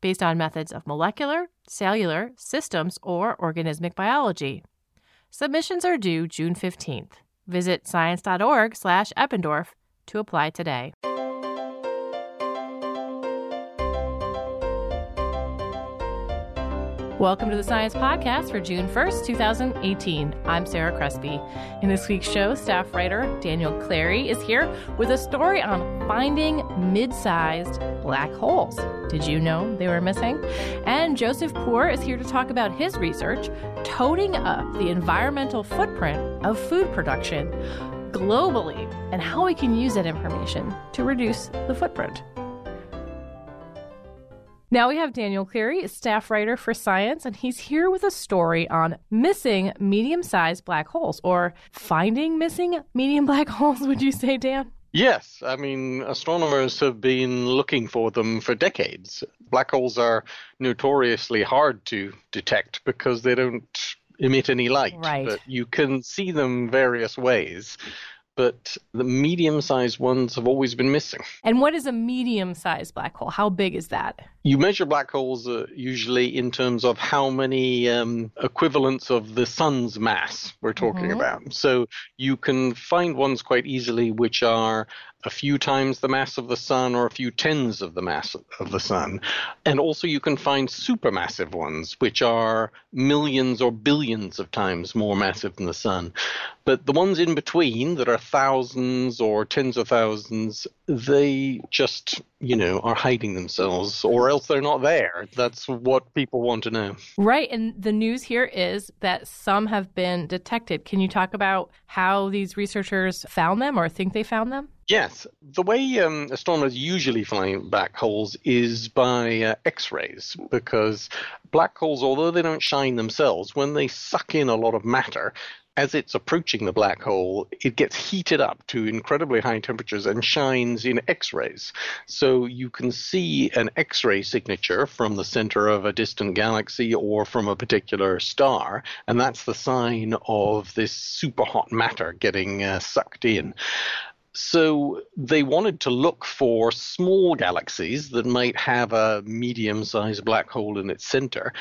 based on methods of molecular, cellular, systems, or organismic biology. Submissions are due June 15th. Visit science.org/eppendorf to apply today. Welcome to the Science Podcast for June 1st, 2018. I'm Sarah Crespi. In this week's show, staff writer Daniel Clery is here with a story on finding mid sized black holes. Did you know they were missing? And Joseph Poore is here to talk about his research toting up the environmental footprint of food production globally and how we can use that information to reduce the footprint. Now we have Daniel Clery, staff writer for Science, and he's here with a story on missing medium sized black holes or finding missing medium black holes, would you say, Dan? Yes, I mean, astronomers have been looking for them for decades. Black holes are notoriously hard to detect because they don't emit any light. Right. But you can see them various ways but the medium sized ones have always been missing. And what is a medium sized black hole? How big is that? You measure black holes uh, usually in terms of how many um, equivalents of the sun's mass we're talking mm-hmm. about. So you can find ones quite easily which are a few times the mass of the sun or a few tens of the mass of the sun. And also, you can find supermassive ones, which are millions or billions of times more massive than the sun. But the ones in between that are thousands or tens of thousands, they just, you know, are hiding themselves or else they're not there. That's what people want to know. Right. And the news here is that some have been detected. Can you talk about how these researchers found them or think they found them? Yes, the way um, astronomers usually find black holes is by uh, X rays, because black holes, although they don't shine themselves, when they suck in a lot of matter, as it's approaching the black hole, it gets heated up to incredibly high temperatures and shines in X rays. So you can see an X ray signature from the center of a distant galaxy or from a particular star, and that's the sign of this super hot matter getting uh, sucked in. So they wanted to look for small galaxies that might have a medium sized black hole in its center,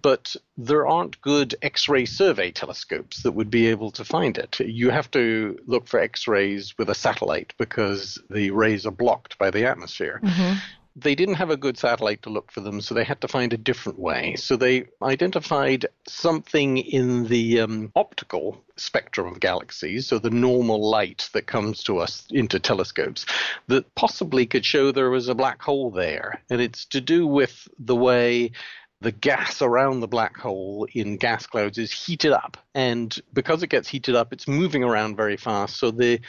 but there aren't good X ray survey telescopes that would be able to find it. You have to look for X rays with a satellite because the rays are blocked by the atmosphere. Mm-hmm they didn't have a good satellite to look for them, so they had to find a different way. So they identified something in the um, optical spectrum of galaxies, so the normal light that comes to us into telescopes, that possibly could show there was a black hole there. And it's to do with the way the gas around the black hole in gas clouds is heated up. And because it gets heated up, it's moving around very fast. So the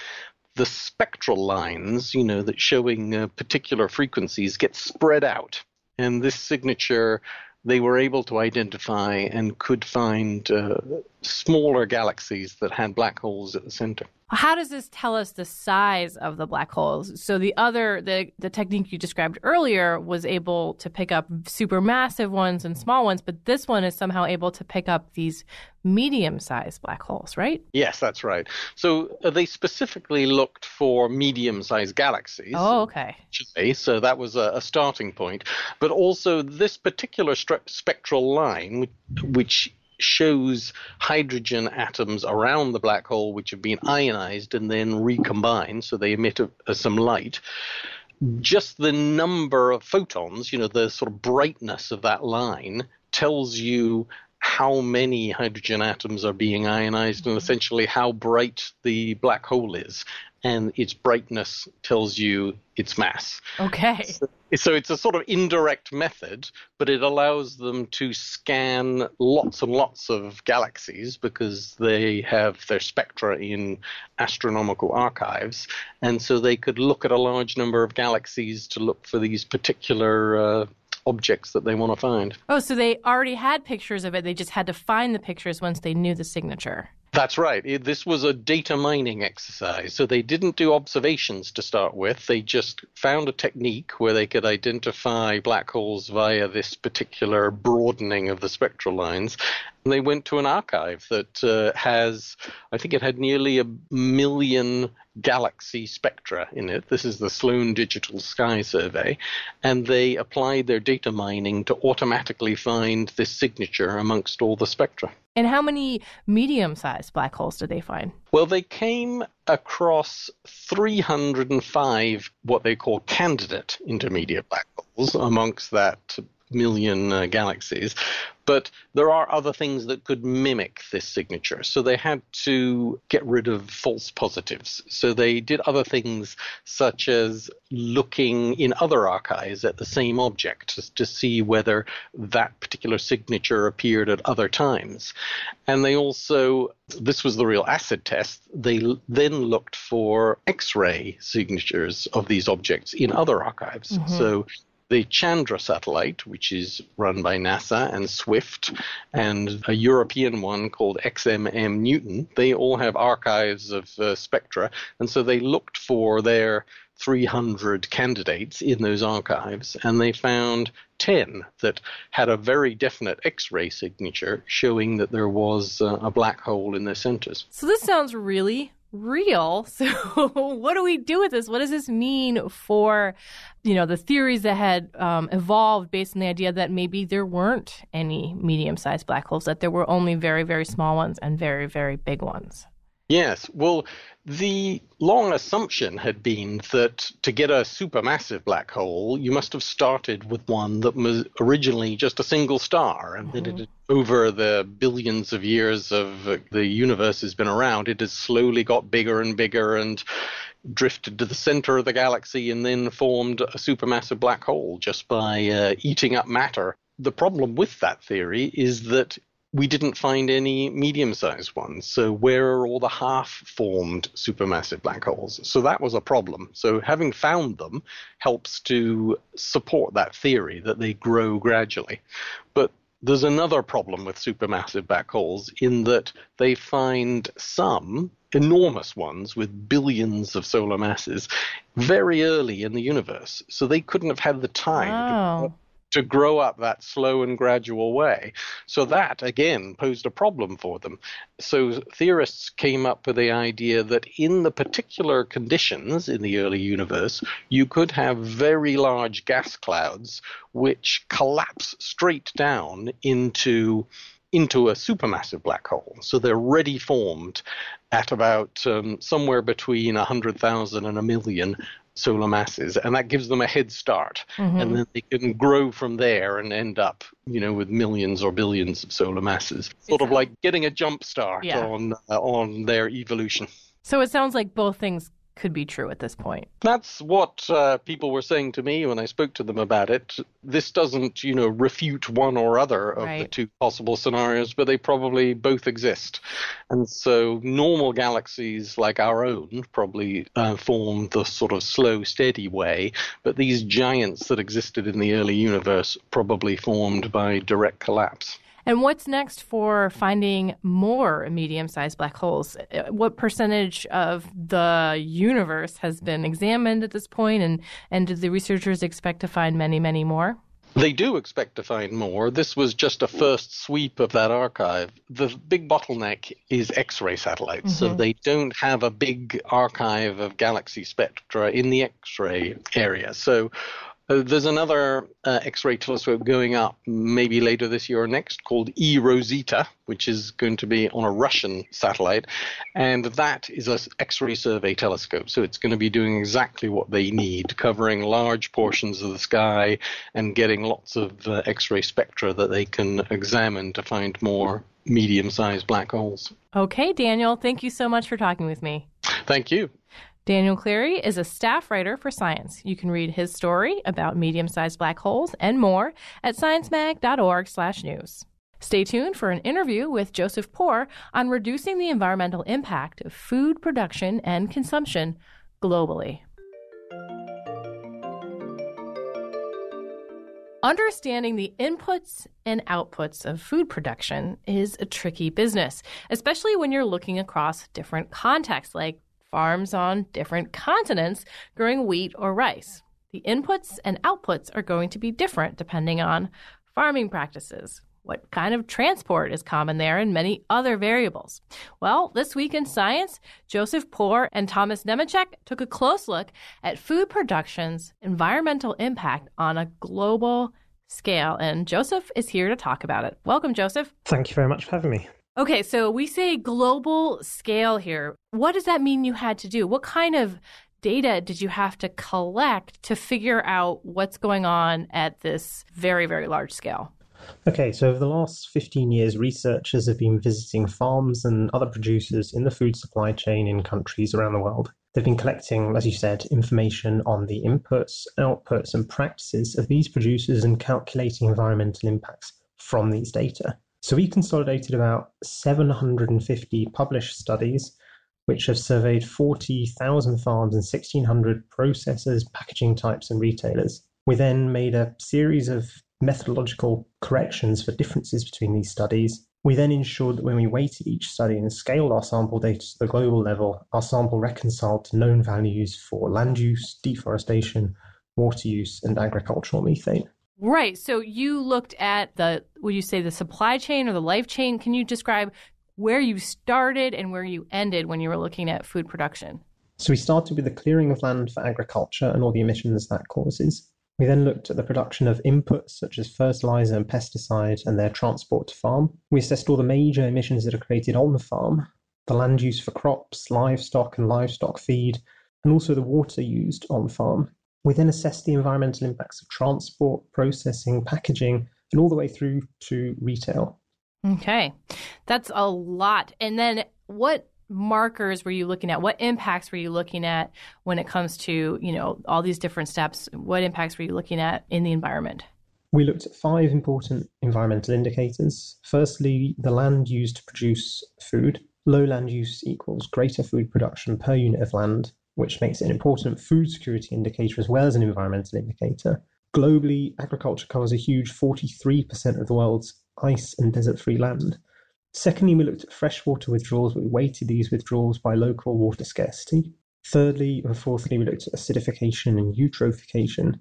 the spectral lines, you know, that showing uh, particular frequencies get spread out. And this signature they were able to identify and could find uh, smaller galaxies that had black holes at the center. How does this tell us the size of the black holes? So the other the the technique you described earlier was able to pick up supermassive ones and small ones, but this one is somehow able to pick up these medium-sized black holes, right? Yes, that's right. So uh, they specifically looked for medium-sized galaxies. Oh, okay. So that was a, a starting point, but also this particular spectral line, which shows hydrogen atoms around the black hole which have been ionized and then recombined, so they emit a, a, some light. Just the number of photons, you know, the sort of brightness of that line tells you how many hydrogen atoms are being ionized and essentially how bright the black hole is. And its brightness tells you its mass. Okay. So, so it's a sort of indirect method, but it allows them to scan lots and lots of galaxies because they have their spectra in astronomical archives. And so they could look at a large number of galaxies to look for these particular uh, objects that they want to find. Oh, so they already had pictures of it. They just had to find the pictures once they knew the signature. That's right. It, this was a data mining exercise. So they didn't do observations to start with. They just found a technique where they could identify black holes via this particular broadening of the spectral lines. They went to an archive that uh, has, I think it had nearly a million galaxy spectra in it. This is the Sloan Digital Sky Survey. And they applied their data mining to automatically find this signature amongst all the spectra. And how many medium sized black holes did they find? Well, they came across 305 what they call candidate intermediate black holes amongst that million uh, galaxies. But there are other things that could mimic this signature. So they had to get rid of false positives. So they did other things such as looking in other archives at the same object to, see whether that particular signature appeared at other times. And they also, this was the real acid test, they then looked for X ray signatures of these objects in other archives. Mm-hmm. So the Chandra satellite, which is run by NASA, and SWIFT, and a European one called XMM Newton, they all have archives of uh, spectra. And so they looked for their 300 candidates in those archives, and they found 10 that had a very definite X ray signature showing that there was uh, a black hole in their centers. So this sounds really real. So what do we do with this? What does this mean for, you know, the theories that had um, evolved based on the idea that maybe there weren't any medium-sized black holes, that there were only very, very small ones and very, very big ones? Yes. Well, the long assumption had been that to get a supermassive black hole, you must have started with one that was originally just a single star, and mm-hmm. that it, over the billions of years of uh, the universe has been around, it has slowly got bigger and bigger and drifted to the center of the galaxy and then formed a supermassive black hole just by uh, eating up matter. The problem with that theory is that we didn't find any medium sized ones. So, where are all the half formed supermassive black holes? So, that was a problem. So, having found them helps to support that theory that they grow gradually. But there's another problem with supermassive black holes in that they find some enormous ones with billions of solar masses very early in the universe. So they couldn't have had the time wow to oh. Grow up that slow and gradual way. So that, again, posed a problem for them. So theorists came up with the idea that in the particular conditions in the early universe, you could have very large gas clouds which collapse straight down into into a supermassive black hole. So they're ready formed at about um, somewhere between 100,000 and a million solar masses, and that gives them a head start. Mm-hmm. And then they can grow from there and end up, you know, with millions or billions of solar masses. Sort of like getting a jump start yeah. on uh, on their evolution. So it sounds like both things could be true at this point. That's what uh, people were saying to me when I spoke to them about it. This doesn't, you know, refute one or other of right. the two possible scenarios, but they probably both exist. And so normal galaxies like our own probably uh, form the sort of slow, steady way, but these giants that existed in the early universe probably formed by direct collapse. And what's next for finding more medium sized black holes? Uh, what percentage of the universe has been examined at this point, and, and do the researchers expect to find many, many more? They do expect to find more. This was just a first sweep of that archive. The big bottleneck is X ray satellites. Mm-hmm. So they don't have a big archive of galaxy spectra in the X ray area. So Uh, there's another uh, X-ray telescope going up maybe later this year or next called eROSITA, which is going to be on a Russian satellite, and that is an X-ray survey telescope. So it's going to be doing exactly what they need, covering large portions of the sky and getting lots of uh, X-ray spectra that they can examine to find more medium-sized black holes. Okay, Daniel, thank you so much for talking with me. Thank you. Daniel Clery is a staff writer for Science. You can read his story about medium-sized black holes and more at sciencemag.org/news. Stay tuned for an interview with Joseph Poore on reducing the environmental impact of food production and consumption globally. Understanding the inputs and outputs of food production is a tricky business, especially when you're looking across different contexts like farms on different continents growing wheat or rice. The inputs and outputs are going to be different depending on farming practices, what kind of transport is common there, and many other variables. Well, this week in science, Joseph Poore and Thomas Nemecek took a close look at food production's environmental impact on a global scale. And Joseph is here to talk about it. Welcome, Joseph. Thank you very much for having me. Okay, so we say global scale here. What does that mean you had to do? What kind of data did you have to collect to figure out what's going on at this very, very large scale? Okay, so over the last 15 years, researchers have been visiting farms and other producers in the food supply chain in countries around the world. They've been collecting, as you said, information on the inputs, outputs, and practices of these producers and calculating environmental impacts from these data. So we consolidated about 750 published studies, which have surveyed 40,000 farms and 1,600 processors, packaging types, and retailers. We then made a series of methodological corrections for differences between these studies. We then ensured that when we weighted each study and scaled our sample data to the global level, our sample reconciled to known values for land use, deforestation, water use, and agricultural methane. Right. So you looked at the, would you say the supply chain or the life chain? Can you describe where you started and where you ended when you were looking at food production? So we started with the clearing of land for agriculture and all the emissions that causes. We then looked at the production of inputs such as fertilizer and pesticide and their transport to farm. We assessed all the major emissions that are created on the farm, the land use for crops, livestock and livestock feed, and also the water used on farm. We then assess the environmental impacts of transport, processing, packaging, and all the way through to retail. Okay, that's a lot. And then what markers were you looking at? What impacts were you looking at when it comes to, you know, all these different steps? What impacts were you looking at in the environment? We looked at five important environmental indicators. Firstly, the land used to produce food. Low land use equals greater food production per unit of land which makes it an important food security indicator as well as an environmental indicator. Globally, agriculture covers a huge 43% of the world's ice and desert free land. Secondly, we looked at freshwater withdrawals, but we weighted these withdrawals by local water scarcity. Thirdly and fourthly, we looked at acidification and eutrophication.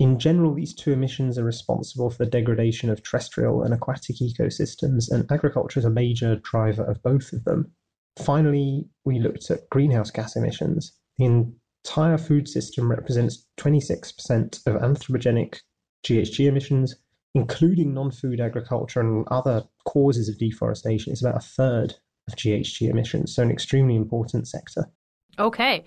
In general, these two emissions are responsible for the degradation of terrestrial and aquatic ecosystems, and agriculture is a major driver of both of them. Finally, we looked at greenhouse gas emissions. The entire food system represents 26% of anthropogenic GHG emissions, including non food agriculture and other causes of deforestation. It's about a third of GHG emissions, so an extremely important sector. Okay.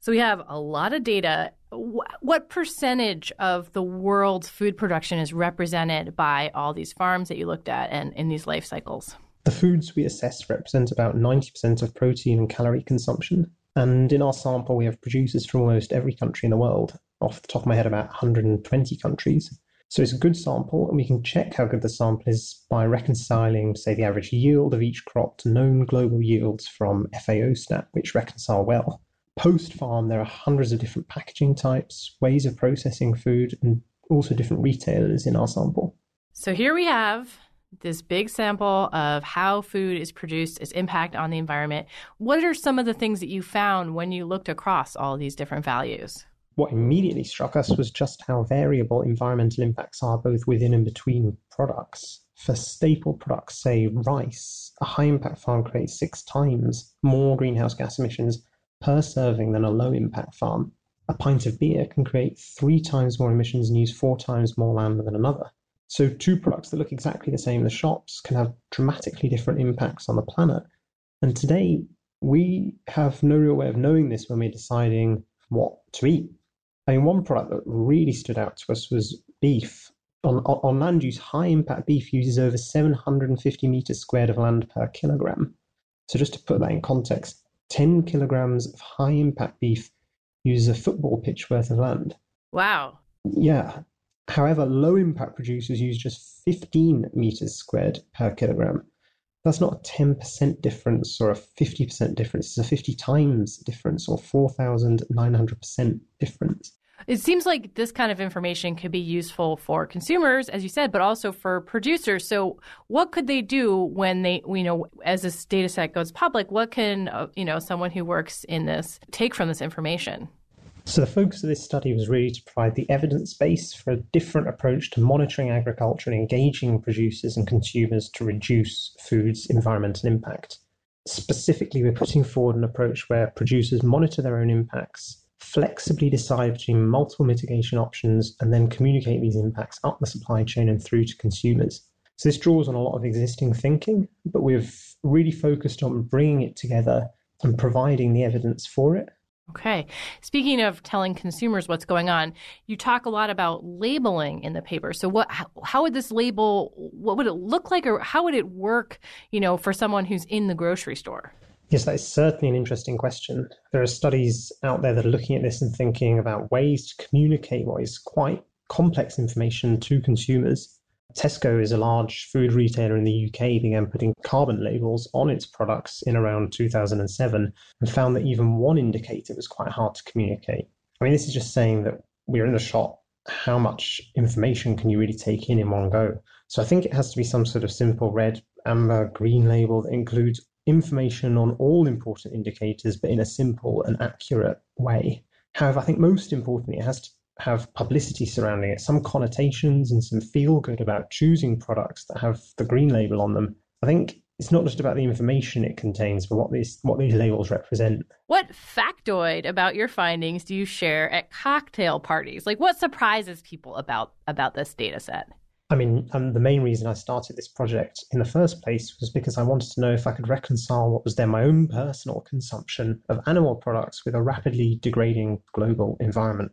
So we have a lot of data. What percentage of the world's food production is represented by all these farms that you looked at and in these life cycles? The foods we assess represent about 90% of protein and calorie consumption. And in our sample, we have producers from almost every country in the world, off the top of my head, about 120 countries. So it's a good sample, and we can check how good the sample is by reconciling, say, the average yield of each crop to known global yields from FAO stat, which reconcile well. Post farm, there are hundreds of different packaging types, ways of processing food, and also different retailers in our sample. So here we have this big sample of how food is produced, its impact on the environment. What are some of the things that you found when you looked across all these different values? What immediately struck us was just how variable environmental impacts are both within and between products. For staple products, say rice, a high impact farm creates six times more greenhouse gas emissions per serving than a low impact farm. a pint of beer can create three times more emissions and use four times more land than another. So, two products that look exactly the same in the shops can have dramatically different impacts on the planet. And today, we have no real way of knowing this when we're deciding what to eat. I mean, one product that really stood out to us was beef. On, on land use, high impact beef uses over 750 meters squared of land per kilogram. So, just to put that in context, 10 kilograms of high impact beef uses a football pitch worth of land. Wow. Yeah. However, low impact producers use just 15 meters squared per kilogram. That's not a 10% difference or a 50% difference, it's a 50 times difference or 4,900% difference. It seems like this kind of information could be useful for consumers, as you said, but also for producers. So, what could they do when they, you know, as this data set goes public? What can, uh, you know, someone who works in this take from this information? So, the focus of this study was really to provide the evidence base for a different approach to monitoring agriculture and engaging producers and consumers to reduce food's environmental impact. Specifically, we're putting forward an approach where producers monitor their own impacts flexibly decide between multiple mitigation options and then communicate these impacts up the supply chain and through to consumers. So this draws on a lot of existing thinking, but we've really focused on bringing it together and providing the evidence for it. Okay. Speaking of telling consumers what's going on, you talk a lot about labeling in the paper. So what how, how, would this label what would it look like or how would it work, you know, for someone who's in the grocery store? Yes, that is certainly an interesting question. There are studies out there that are looking at this and thinking about ways to communicate what is quite complex information to consumers. Tesco is a large food retailer in the UK, began putting carbon labels on its products in around 2007 and found that even one indicator was quite hard to communicate. I mean, this is just saying that we're in the shop. How much information can you really take in in one go? So I think it has to be some sort of simple red, amber, green label that includes information on all important indicators, but in a simple and accurate way. However, I think most importantly, it has to have publicity surrounding it, some connotations and some feel good about choosing products that have the green label on them. I think it's not just about the information it contains, but what these what these labels represent. What factoid about your findings do you share at cocktail parties? Like what surprises people about about this data set? I mean, um, the main reason I started this project in the first place was because I wanted to know if I could reconcile what was then my own personal consumption of animal products with a rapidly degrading global environment.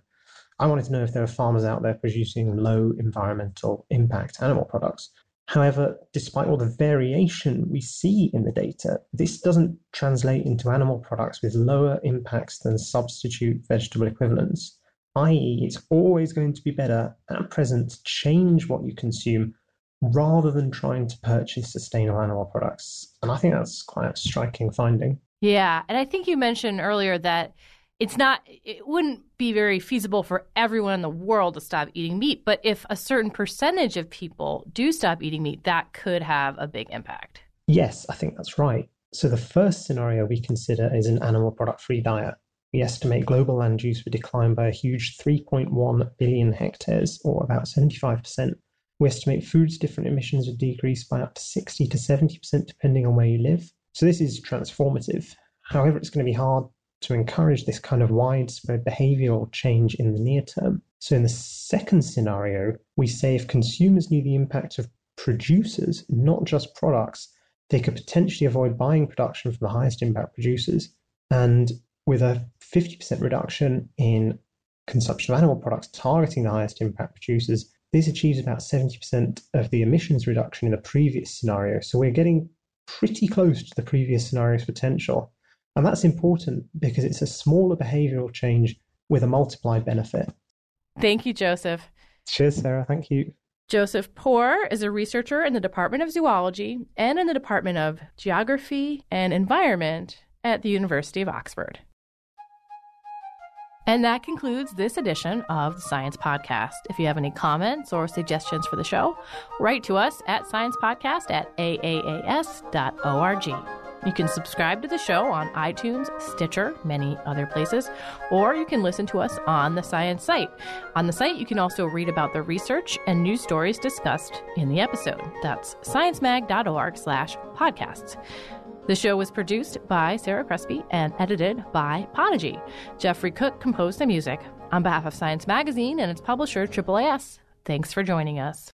I wanted to know if there are farmers out there producing low environmental impact animal products. However, despite all the variation we see in the data, this doesn't translate into animal products with lower impacts than substitute vegetable equivalents i.e., it's always going to be better at present to change what you consume rather than trying to purchase sustainable animal products. And I think that's quite a striking finding. Yeah. And I think you mentioned earlier that it's not, it wouldn't be very feasible for everyone in the world to stop eating meat. But if a certain percentage of people do stop eating meat, that could have a big impact. Yes, I think that's right. So the first scenario we consider is an animal product free diet we estimate global land use would decline by a huge 3.1 billion hectares, or about 75%. We estimate food's different emissions would decrease by up to 60 to 70% depending on where you live. So this is transformative. However, it's going to be hard to encourage this kind of widespread behavioral change in the near term. So in the second scenario, we say if consumers knew the impact of producers, not just products, they could potentially avoid buying production from the highest impact producers. And with a 50% reduction in consumption of animal products targeting the highest impact producers, this achieves about 70% of the emissions reduction in the previous scenario. So we're getting pretty close to the previous scenario's potential. And that's important because it's a smaller behavioral change with a multiplied benefit. Thank you, Joseph. Cheers, Sarah. Thank you. Joseph Poore is a researcher in the Department of Zoology and in the Department of Geography and Environment at the University of Oxford. And that concludes this edition of the Science Podcast. If you have any comments or suggestions for the show, write to us at sciencepodcast at aaas.org. You can subscribe to the show on iTunes, Stitcher, many other places, or you can listen to us on the Science site. On the site, you can also read about the research and news stories discussed in the episode. That's sciencemag.org slash podcasts. The show was produced by Sarah Crespi and edited by Podigy. Jeffrey Cook composed the music. On behalf of Science Magazine and its publisher, AAAS, thanks for joining us.